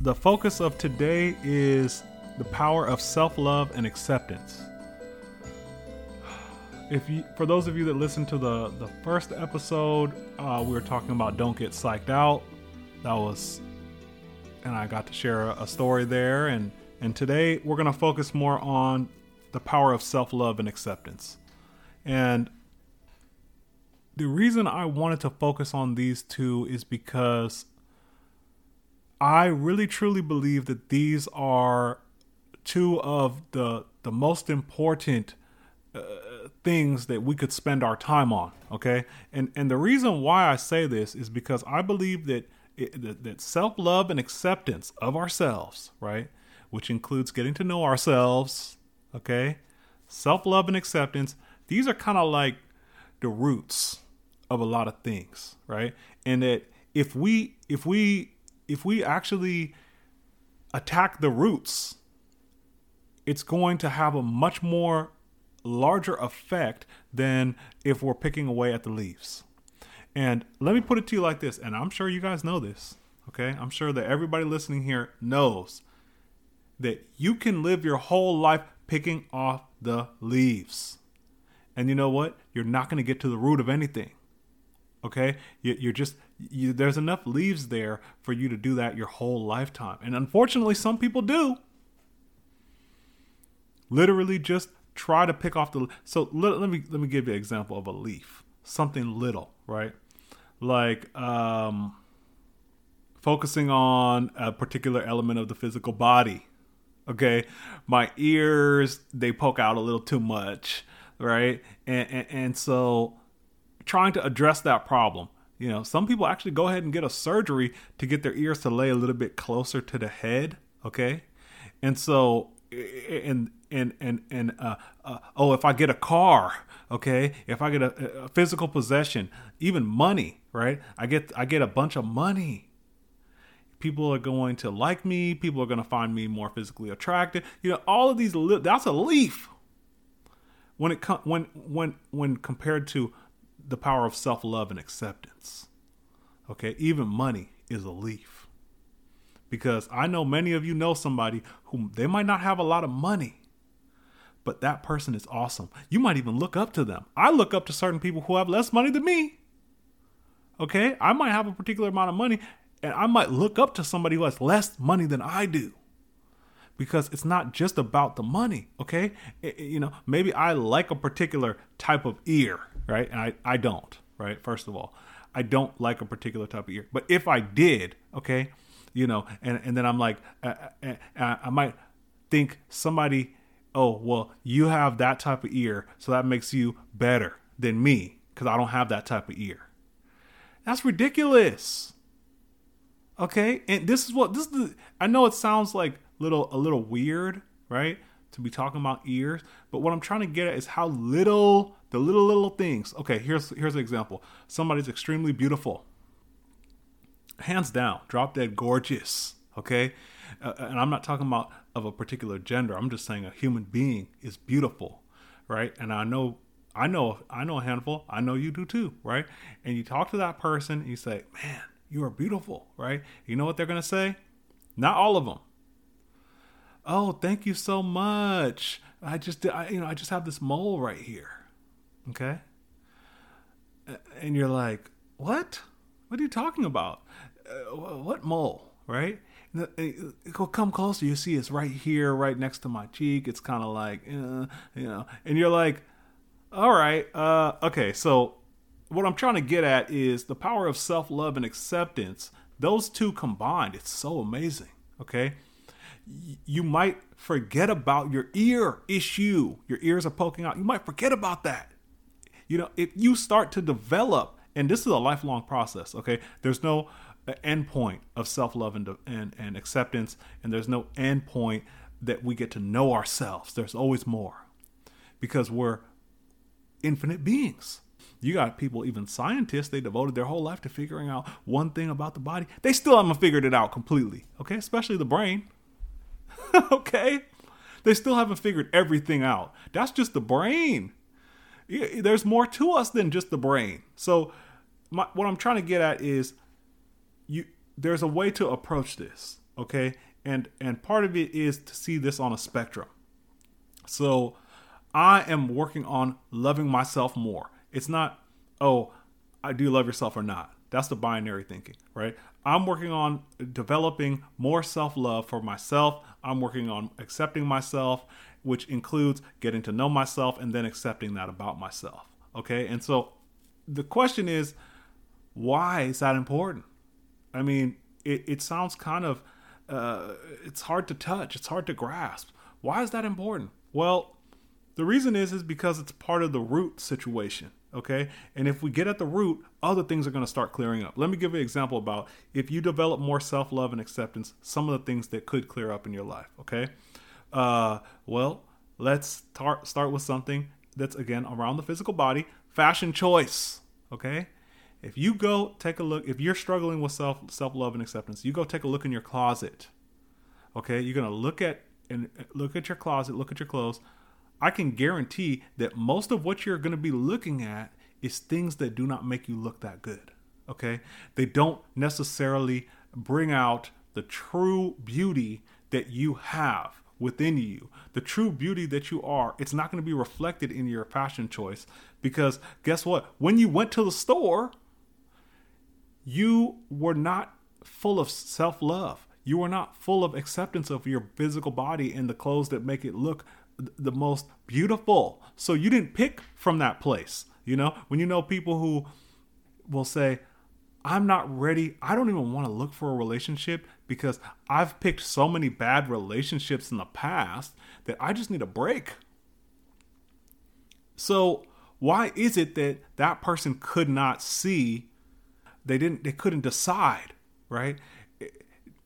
the focus of today is the power of self love and acceptance. If you, for those of you that listened to the the first episode, uh, we were talking about don't get psyched out. That was, and I got to share a, a story there. And and today we're gonna focus more on the power of self love and acceptance. And the reason I wanted to focus on these two is because I really truly believe that these are two of the the most important uh, things that we could spend our time on. Okay, and and the reason why I say this is because I believe that it, that, that self love and acceptance of ourselves, right, which includes getting to know ourselves. Okay, self love and acceptance. These are kind of like the roots of a lot of things, right? And that if we if we if we actually attack the roots, it's going to have a much more larger effect than if we're picking away at the leaves. And let me put it to you like this, and I'm sure you guys know this, okay? I'm sure that everybody listening here knows that you can live your whole life picking off the leaves. And you know what? You're not going to get to the root of anything. Okay? You, are just, you, there's enough leaves there for you to do that your whole lifetime. And unfortunately, some people do. Literally just try to pick off the so let, let me let me give you an example of a leaf something little right like um focusing on a particular element of the physical body okay my ears they poke out a little too much right and, and, and so trying to address that problem you know some people actually go ahead and get a surgery to get their ears to lay a little bit closer to the head okay and so and and and and uh, uh, oh, if I get a car, okay, if I get a, a, physical possession, even money, right? I get I get a bunch of money. People are going to like me. People are going to find me more physically attractive. You know, all of these. That's a leaf. When it when when when compared to the power of self love and acceptance, okay, even money is a leaf. Because I know many of you know somebody who they might not have a lot of money, but that person is awesome. You might even look up to them. I look up to certain people who have less money than me. Okay? I might have a particular amount of money and I might look up to somebody who has less money than I do. Because it's not just about the money, okay? It, you know, maybe I like a particular type of ear, right? And I, I don't, right? First of all, I don't like a particular type of ear. But if I did, okay, you know, and, and then I'm like, I, I, I might think somebody oh, well, you have that type of ear, so that makes you better than me because I don't have that type of ear. That's ridiculous. Okay, and this is what this is. The, I know it sounds like little a little weird, right, to be talking about ears, but what I'm trying to get at is how little the little little things. Okay, here's here's an example. Somebody's extremely beautiful, hands down, drop dead gorgeous. Okay, uh, and I'm not talking about of a particular gender. I'm just saying a human being is beautiful, right? And I know, I know, I know a handful. I know you do too, right? And you talk to that person, and you say, "Man, you are beautiful," right? You know what they're gonna say? Not all of them. Oh, thank you so much. I just, I, you know, I just have this mole right here. Okay. And you're like, what? What are you talking about? Uh, what mole? Right? Go come closer. You see, it's right here, right next to my cheek. It's kind of like, uh, you know, and you're like, all right, uh, okay. So, what I'm trying to get at is the power of self love and acceptance. Those two combined, it's so amazing. Okay, you might forget about your ear issue. Your ears are poking out. You might forget about that. You know, if you start to develop, and this is a lifelong process. Okay, there's no uh, end point of self love and, and, and acceptance, and there's no end point that we get to know ourselves. There's always more because we're infinite beings. You got people, even scientists, they devoted their whole life to figuring out one thing about the body. They still haven't figured it out completely, okay? Especially the brain, okay? They still haven't figured everything out. That's just the brain. There's more to us than just the brain. So, my, what I'm trying to get at is you there's a way to approach this okay? And and part of it is to see this on a spectrum. So I am working on loving myself more. It's not, oh, I do love yourself or not. That's the binary thinking, right? I'm working on developing more self love for myself. I'm working on accepting myself, which includes getting to know myself and then accepting that about myself. Okay. And so the question is, why is that important? I mean, it, it sounds kind of, uh, it's hard to touch, it's hard to grasp. Why is that important? Well, the reason is is because it's part of the root situation. Okay. And if we get at the root, other things are going to start clearing up. Let me give you an example about if you develop more self love and acceptance, some of the things that could clear up in your life. Okay. Uh, well, let's tar- start with something that's again around the physical body fashion choice. Okay. If you go take a look, if you're struggling with self self love and acceptance, you go take a look in your closet. Okay, you're gonna look at and look at your closet, look at your clothes. I can guarantee that most of what you're going to be looking at is things that do not make you look that good. Okay? They don't necessarily bring out the true beauty that you have within you, the true beauty that you are. It's not going to be reflected in your fashion choice because guess what? When you went to the store, you were not full of self love. You were not full of acceptance of your physical body and the clothes that make it look the most beautiful. So you didn't pick from that place. You know, when you know people who will say, I'm not ready. I don't even want to look for a relationship because I've picked so many bad relationships in the past that I just need a break. So, why is it that that person could not see they didn't they couldn't decide, right?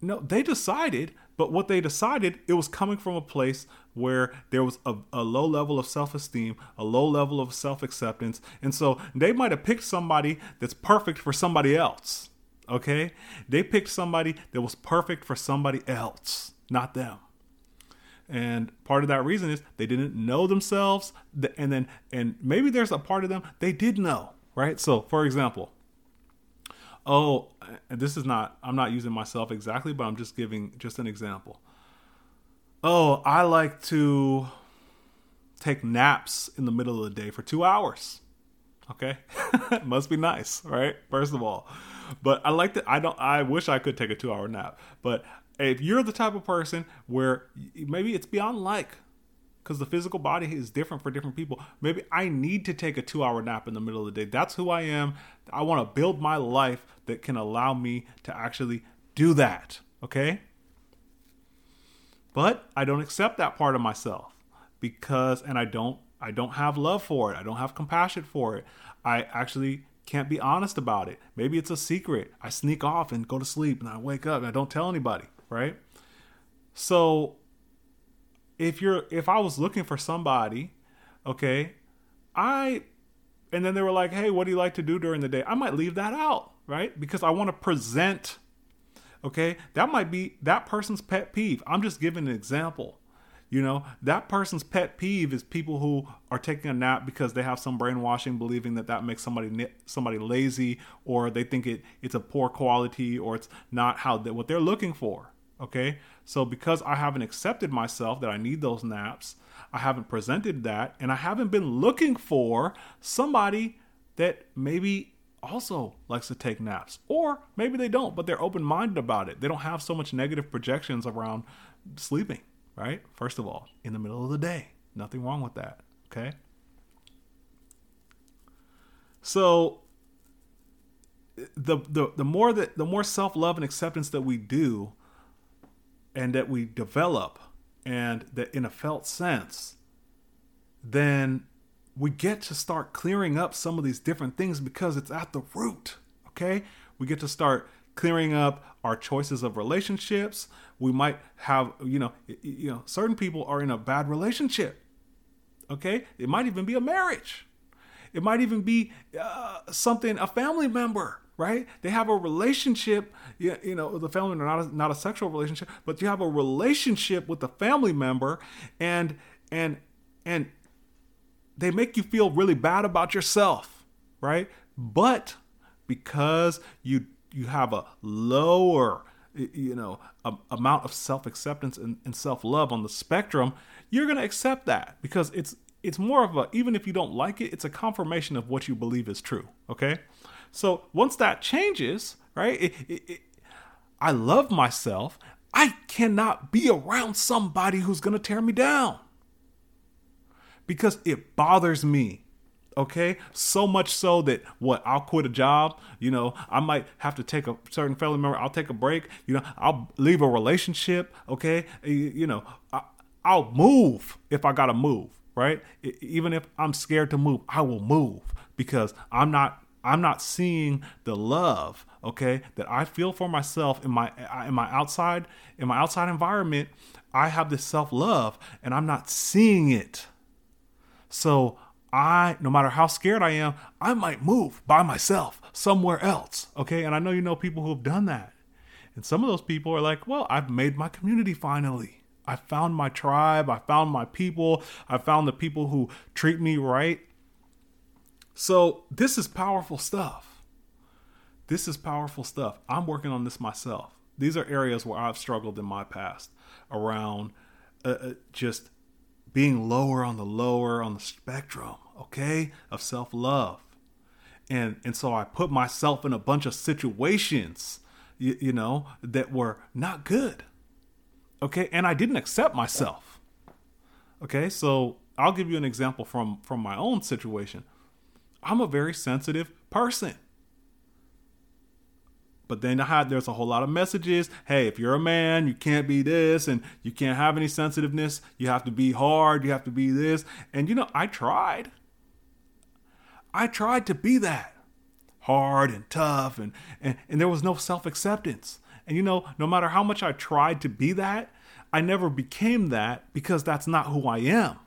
No, they decided, but what they decided it was coming from a place where there was a, a low level of self esteem, a low level of self acceptance. And so they might have picked somebody that's perfect for somebody else. Okay? They picked somebody that was perfect for somebody else, not them. And part of that reason is they didn't know themselves. And then, and maybe there's a part of them they did know, right? So, for example, oh, this is not, I'm not using myself exactly, but I'm just giving just an example. Oh, I like to take naps in the middle of the day for two hours. Okay, must be nice, right? First of all, but I like to. I don't. I wish I could take a two-hour nap, but if you're the type of person where maybe it's beyond like, because the physical body is different for different people. Maybe I need to take a two-hour nap in the middle of the day. That's who I am. I want to build my life that can allow me to actually do that. Okay. But I don't accept that part of myself because and I don't I don't have love for it. I don't have compassion for it. I actually can't be honest about it. Maybe it's a secret. I sneak off and go to sleep and I wake up and I don't tell anybody, right? So if you're if I was looking for somebody, okay, I and then they were like, "Hey, what do you like to do during the day?" I might leave that out, right? Because I want to present Okay, that might be that person's pet peeve. I'm just giving an example. You know, that person's pet peeve is people who are taking a nap because they have some brainwashing, believing that that makes somebody somebody lazy, or they think it it's a poor quality, or it's not how they, what they're looking for. Okay, so because I haven't accepted myself that I need those naps, I haven't presented that, and I haven't been looking for somebody that maybe also likes to take naps. Or maybe they don't, but they're open minded about it. They don't have so much negative projections around sleeping, right? First of all, in the middle of the day. Nothing wrong with that, okay? So the the the more that the more self-love and acceptance that we do and that we develop and that in a felt sense, then we get to start clearing up some of these different things because it's at the root. Okay. We get to start clearing up our choices of relationships. We might have, you know, you know, certain people are in a bad relationship. Okay. It might even be a marriage. It might even be uh, something, a family member, right? They have a relationship, you, you know, the family, are not a, not a sexual relationship, but you have a relationship with the family member and, and, and they make you feel really bad about yourself, right? But because you you have a lower you know, a, amount of self acceptance and, and self love on the spectrum, you're going to accept that because it's it's more of a even if you don't like it, it's a confirmation of what you believe is true. Okay, so once that changes, right? It, it, it, I love myself. I cannot be around somebody who's going to tear me down because it bothers me okay so much so that what i'll quit a job you know i might have to take a certain family member i'll take a break you know i'll leave a relationship okay you, you know I, i'll move if i gotta move right even if i'm scared to move i will move because i'm not i'm not seeing the love okay that i feel for myself in my uh, in my outside in my outside environment i have this self-love and i'm not seeing it so I, no matter how scared I am, I might move by myself somewhere else. Okay. And I know you know people who have done that. And some of those people are like, well, I've made my community finally. I found my tribe. I found my people. I found the people who treat me right. So this is powerful stuff. This is powerful stuff. I'm working on this myself. These are areas where I've struggled in my past around uh, uh just being lower on the lower on the spectrum okay, of self love. And, and so I put myself in a bunch of situations, you, you know, that were not good. Okay. And I didn't accept myself. Okay. So I'll give you an example from, from my own situation. I'm a very sensitive person. But then there's a whole lot of messages. Hey, if you're a man, you can't be this and you can't have any sensitiveness. You have to be hard, you have to be this. And you know, I tried. I tried to be that hard and tough, and, and, and there was no self acceptance. And you know, no matter how much I tried to be that, I never became that because that's not who I am.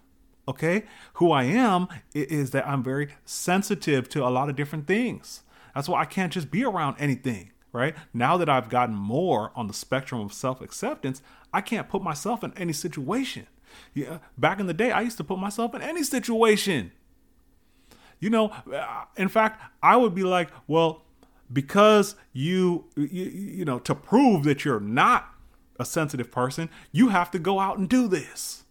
Okay? Who I am is that I'm very sensitive to a lot of different things. That's why I can't just be around anything, right? Now that I've gotten more on the spectrum of self acceptance, I can't put myself in any situation. Yeah, back in the day, I used to put myself in any situation. You know, uh, in fact, I would be like, well, because you, you, you know, to prove that you're not a sensitive person, you have to go out and do this.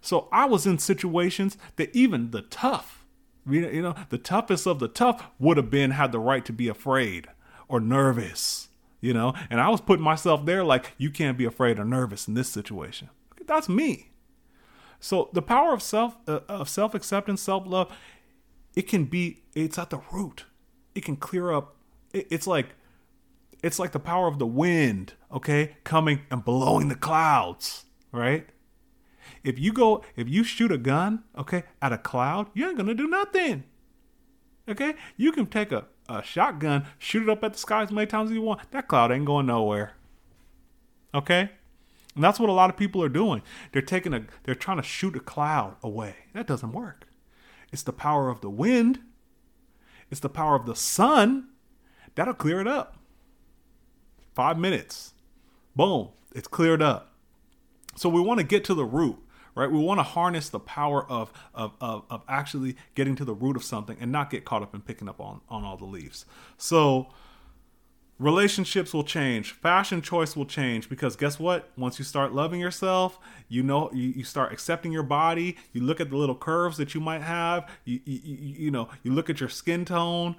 So I was in situations that even the tough, you know, the toughest of the tough would have been had the right to be afraid or nervous, you know, and I was putting myself there like, you can't be afraid or nervous in this situation. That's me. So the power of self uh, of self acceptance, self love, it can be it's at the root it can clear up it, it's like it's like the power of the wind okay coming and blowing the clouds right if you go if you shoot a gun okay at a cloud you ain't gonna do nothing okay you can take a, a shotgun shoot it up at the sky as many times as you want that cloud ain't going nowhere okay and that's what a lot of people are doing they're taking a they're trying to shoot a cloud away that doesn't work it's the power of the wind. It's the power of the sun. That'll clear it up. Five minutes. Boom. It's cleared up. So we want to get to the root, right? We want to harness the power of, of, of, of actually getting to the root of something and not get caught up in picking up on, on all the leaves. So relationships will change. Fashion choice will change because guess what? Once you start loving yourself you know you, you start accepting your body. You look at the little curves that you might have. You, you, you know you look at your skin tone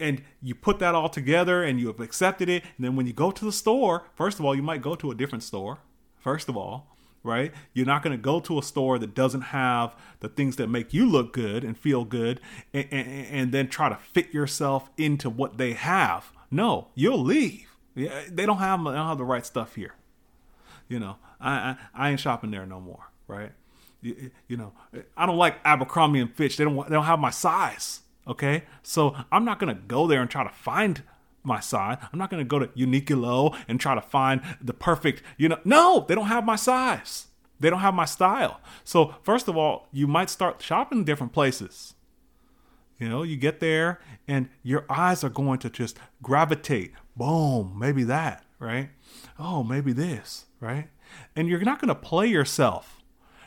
and you put that all together and you have accepted it. And then when you go to the store first of all you might go to a different store first of all right? You're not going to go to a store that doesn't have the things that make you look good and feel good and, and, and, then try to fit yourself into what they have. No, you'll leave. They don't have they don't have the right stuff here. You know, I I, I ain't shopping there no more, right? You, you, know, I don't like Abercrombie and Fitch. They don't they don't have my size. Okay, so I'm not gonna go there and try to find my size. I'm not gonna go to Uniqlo and try to find the perfect. You know, no, they don't have my size. They don't have my style. So first of all, you might start shopping different places. You know, you get there and your eyes are going to just gravitate. Boom, maybe that, right? Oh, maybe this, right? And you're not going to play yourself.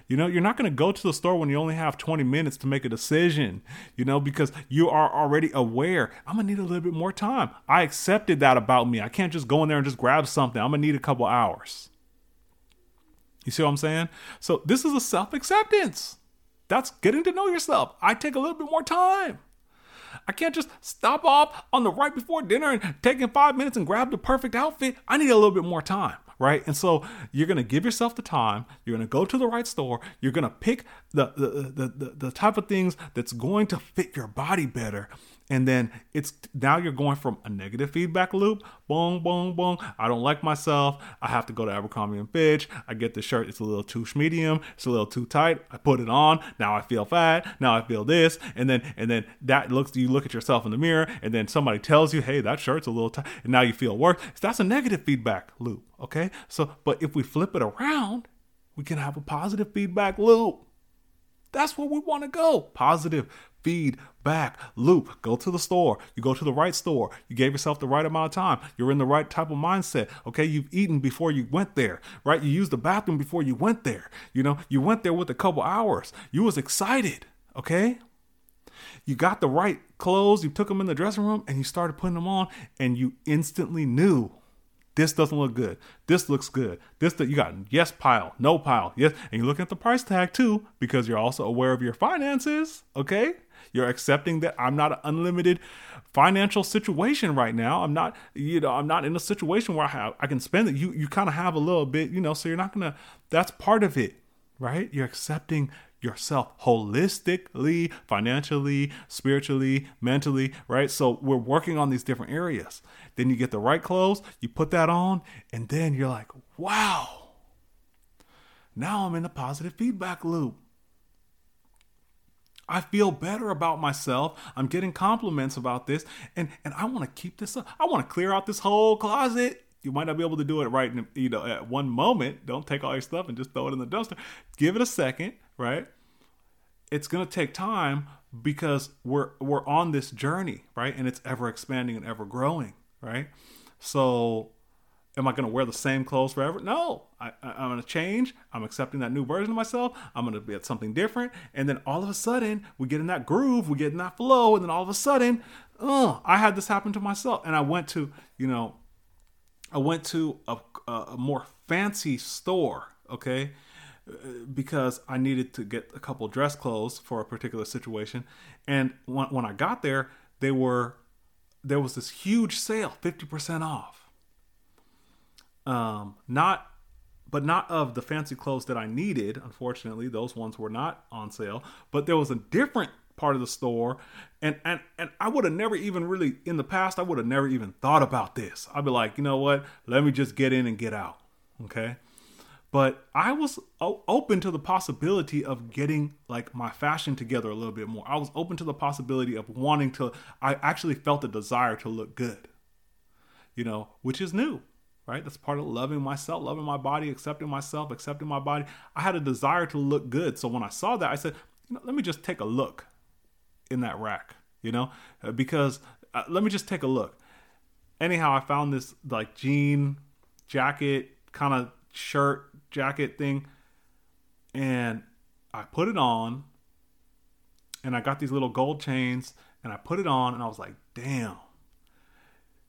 You know, you're not going to go to the store when you only have 20 minutes to make a decision, you know, because you are already aware. I'm going to need a little bit more time. I accepted that about me. I can't just go in there and just grab something. I'm going to need a couple hours. You see what I'm saying? So this is a self acceptance. That's getting to know yourself. I take a little bit more time. I can't just stop off on the right before dinner and taking five minutes and grab the perfect outfit. I need a little bit more time right? And so you're going to give yourself the time. You're going to go to the right store. You're going to pick the the, the the the type of things that's going to fit your body better, and then it's now you're going from a negative feedback loop boom boom boom. I don't like myself. I have to go to abercrombie and fitch. I get the shirt. It's a little too medium. It's a little too tight. I put it on. Now i feel fat. Now i feel this. And then and then that looks you look at yourself in the mirror and then somebody tells you hey that shirt's a little tight and now you feel worse. That's a negative feedback loop okay? So but if we flip it around we can have a positive feedback loop that's where we want to go. Positive feedback loop. Go to the store. You go to the right store. You gave yourself the right amount of time. You're in the right type of mindset. Okay. You've eaten before you went there, right? You used the bathroom before you went there. You know, you went there with a couple hours. You was excited. Okay. You got the right clothes. You took them in the dressing room and you started putting them on and you instantly knew this doesn't look good. This looks good. This you got yes pile, no pile, yes, and you're looking at the price tag too because you're also aware of your finances. Okay, you're accepting that I'm not an unlimited financial situation right now. I'm not, you know, I'm not in a situation where I have I can spend it. You you kind of have a little bit, you know, so you're not gonna. That's part of it, right? You're accepting yourself holistically, financially, spiritually, mentally, right? So we're working on these different areas. Then you get the right clothes, you put that on, and then you're like, wow, now I'm in a positive feedback loop. I feel better about myself. I'm getting compliments about this, and and I want to keep this up. I want to clear out this whole closet. You might not be able to do it right, in, you know, at one moment. Don't take all your stuff and just throw it in the dumpster. Give it a second, right? It's gonna take time because we're we're on this journey, right? And it's ever expanding and ever growing, right? So am I going to wear the same clothes forever? No, I, am going to change. I'm accepting that new version of myself. I'm going to be at something different. And then all of a sudden, we get in that groove, we get in that flow. And then all of a sudden, uh, I had this happen to myself. And I went to, you know, I went to a, a more fancy store, okay, because I needed to get a couple dress clothes for a particular situation. And when, when I got there, they were, there was this huge sale, 50% off um, not, but not of the fancy clothes that I needed. Unfortunately, those ones were not on sale. But there was a different part of the store, and and and I would have never even really in the past. I would have never even thought about this. I'd be like, you know what? Let me just get in and get out. Okay. But I was open to the possibility of getting like my fashion together a little bit more. I was open to the possibility of wanting to. I actually felt a desire to look good, you know, which is new right? That's part of loving myself, loving my body, accepting myself, accepting my body. I had a desire to look good. So when I saw that, I said, you know, let me just take a look in that rack, you know, uh, because uh, let me just take a look. Anyhow, I found this like jean jacket, kind of shirt jacket thing, and I put it on, and I got these little gold chains, and I put it on, and I was like, damn,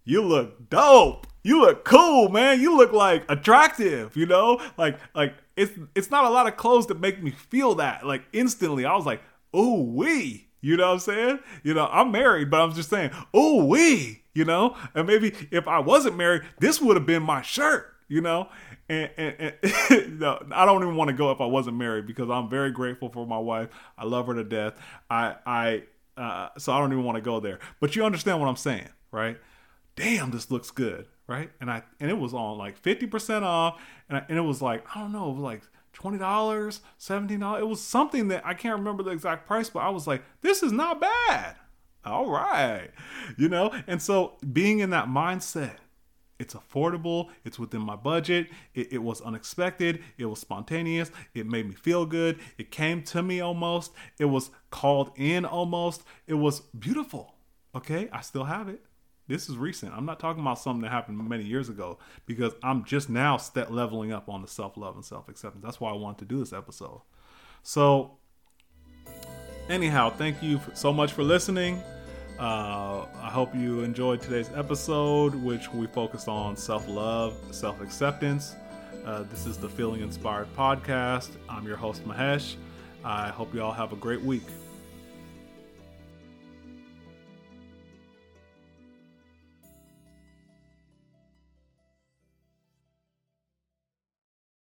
you look dope you look cool, man. You look like attractive, you know? Like like it's it's not a lot of clothes that make me feel that. Like instantly I was like, "Oh, we." You know what I'm saying? You know, I'm married, but I'm just saying, "Oh, we." You know? And maybe if I wasn't married, this would have been my shirt, you know? And, and, no, I don't even want to go if I wasn't married because I'm very grateful for my wife. I love her to death. I I uh, so I don't even want to go there. But you understand what I'm saying, right? Damn, this looks good right? And I and it was on like fifty percent off, and I, and it was like I don't know, it was like twenty dollars, seventeen dollars. It was something that I can't remember the exact price, but I was like, this is not bad. All right, you know. And so being in that mindset, it's affordable. It's within my budget. It, it was unexpected. It was spontaneous. It made me feel good. It came to me almost. It was called in almost. It was beautiful. Okay, I still have it. This is recent. I'm not talking about something that happened many years ago because I'm just now step leveling up on the self love and self acceptance. That's why I wanted to do this episode. So, anyhow, thank you so much for listening. Uh, I hope you enjoyed today's episode, which we focused on self love, self acceptance. Uh, this is the Feeling Inspired podcast. I'm your host, Mahesh. I hope you all have a great week.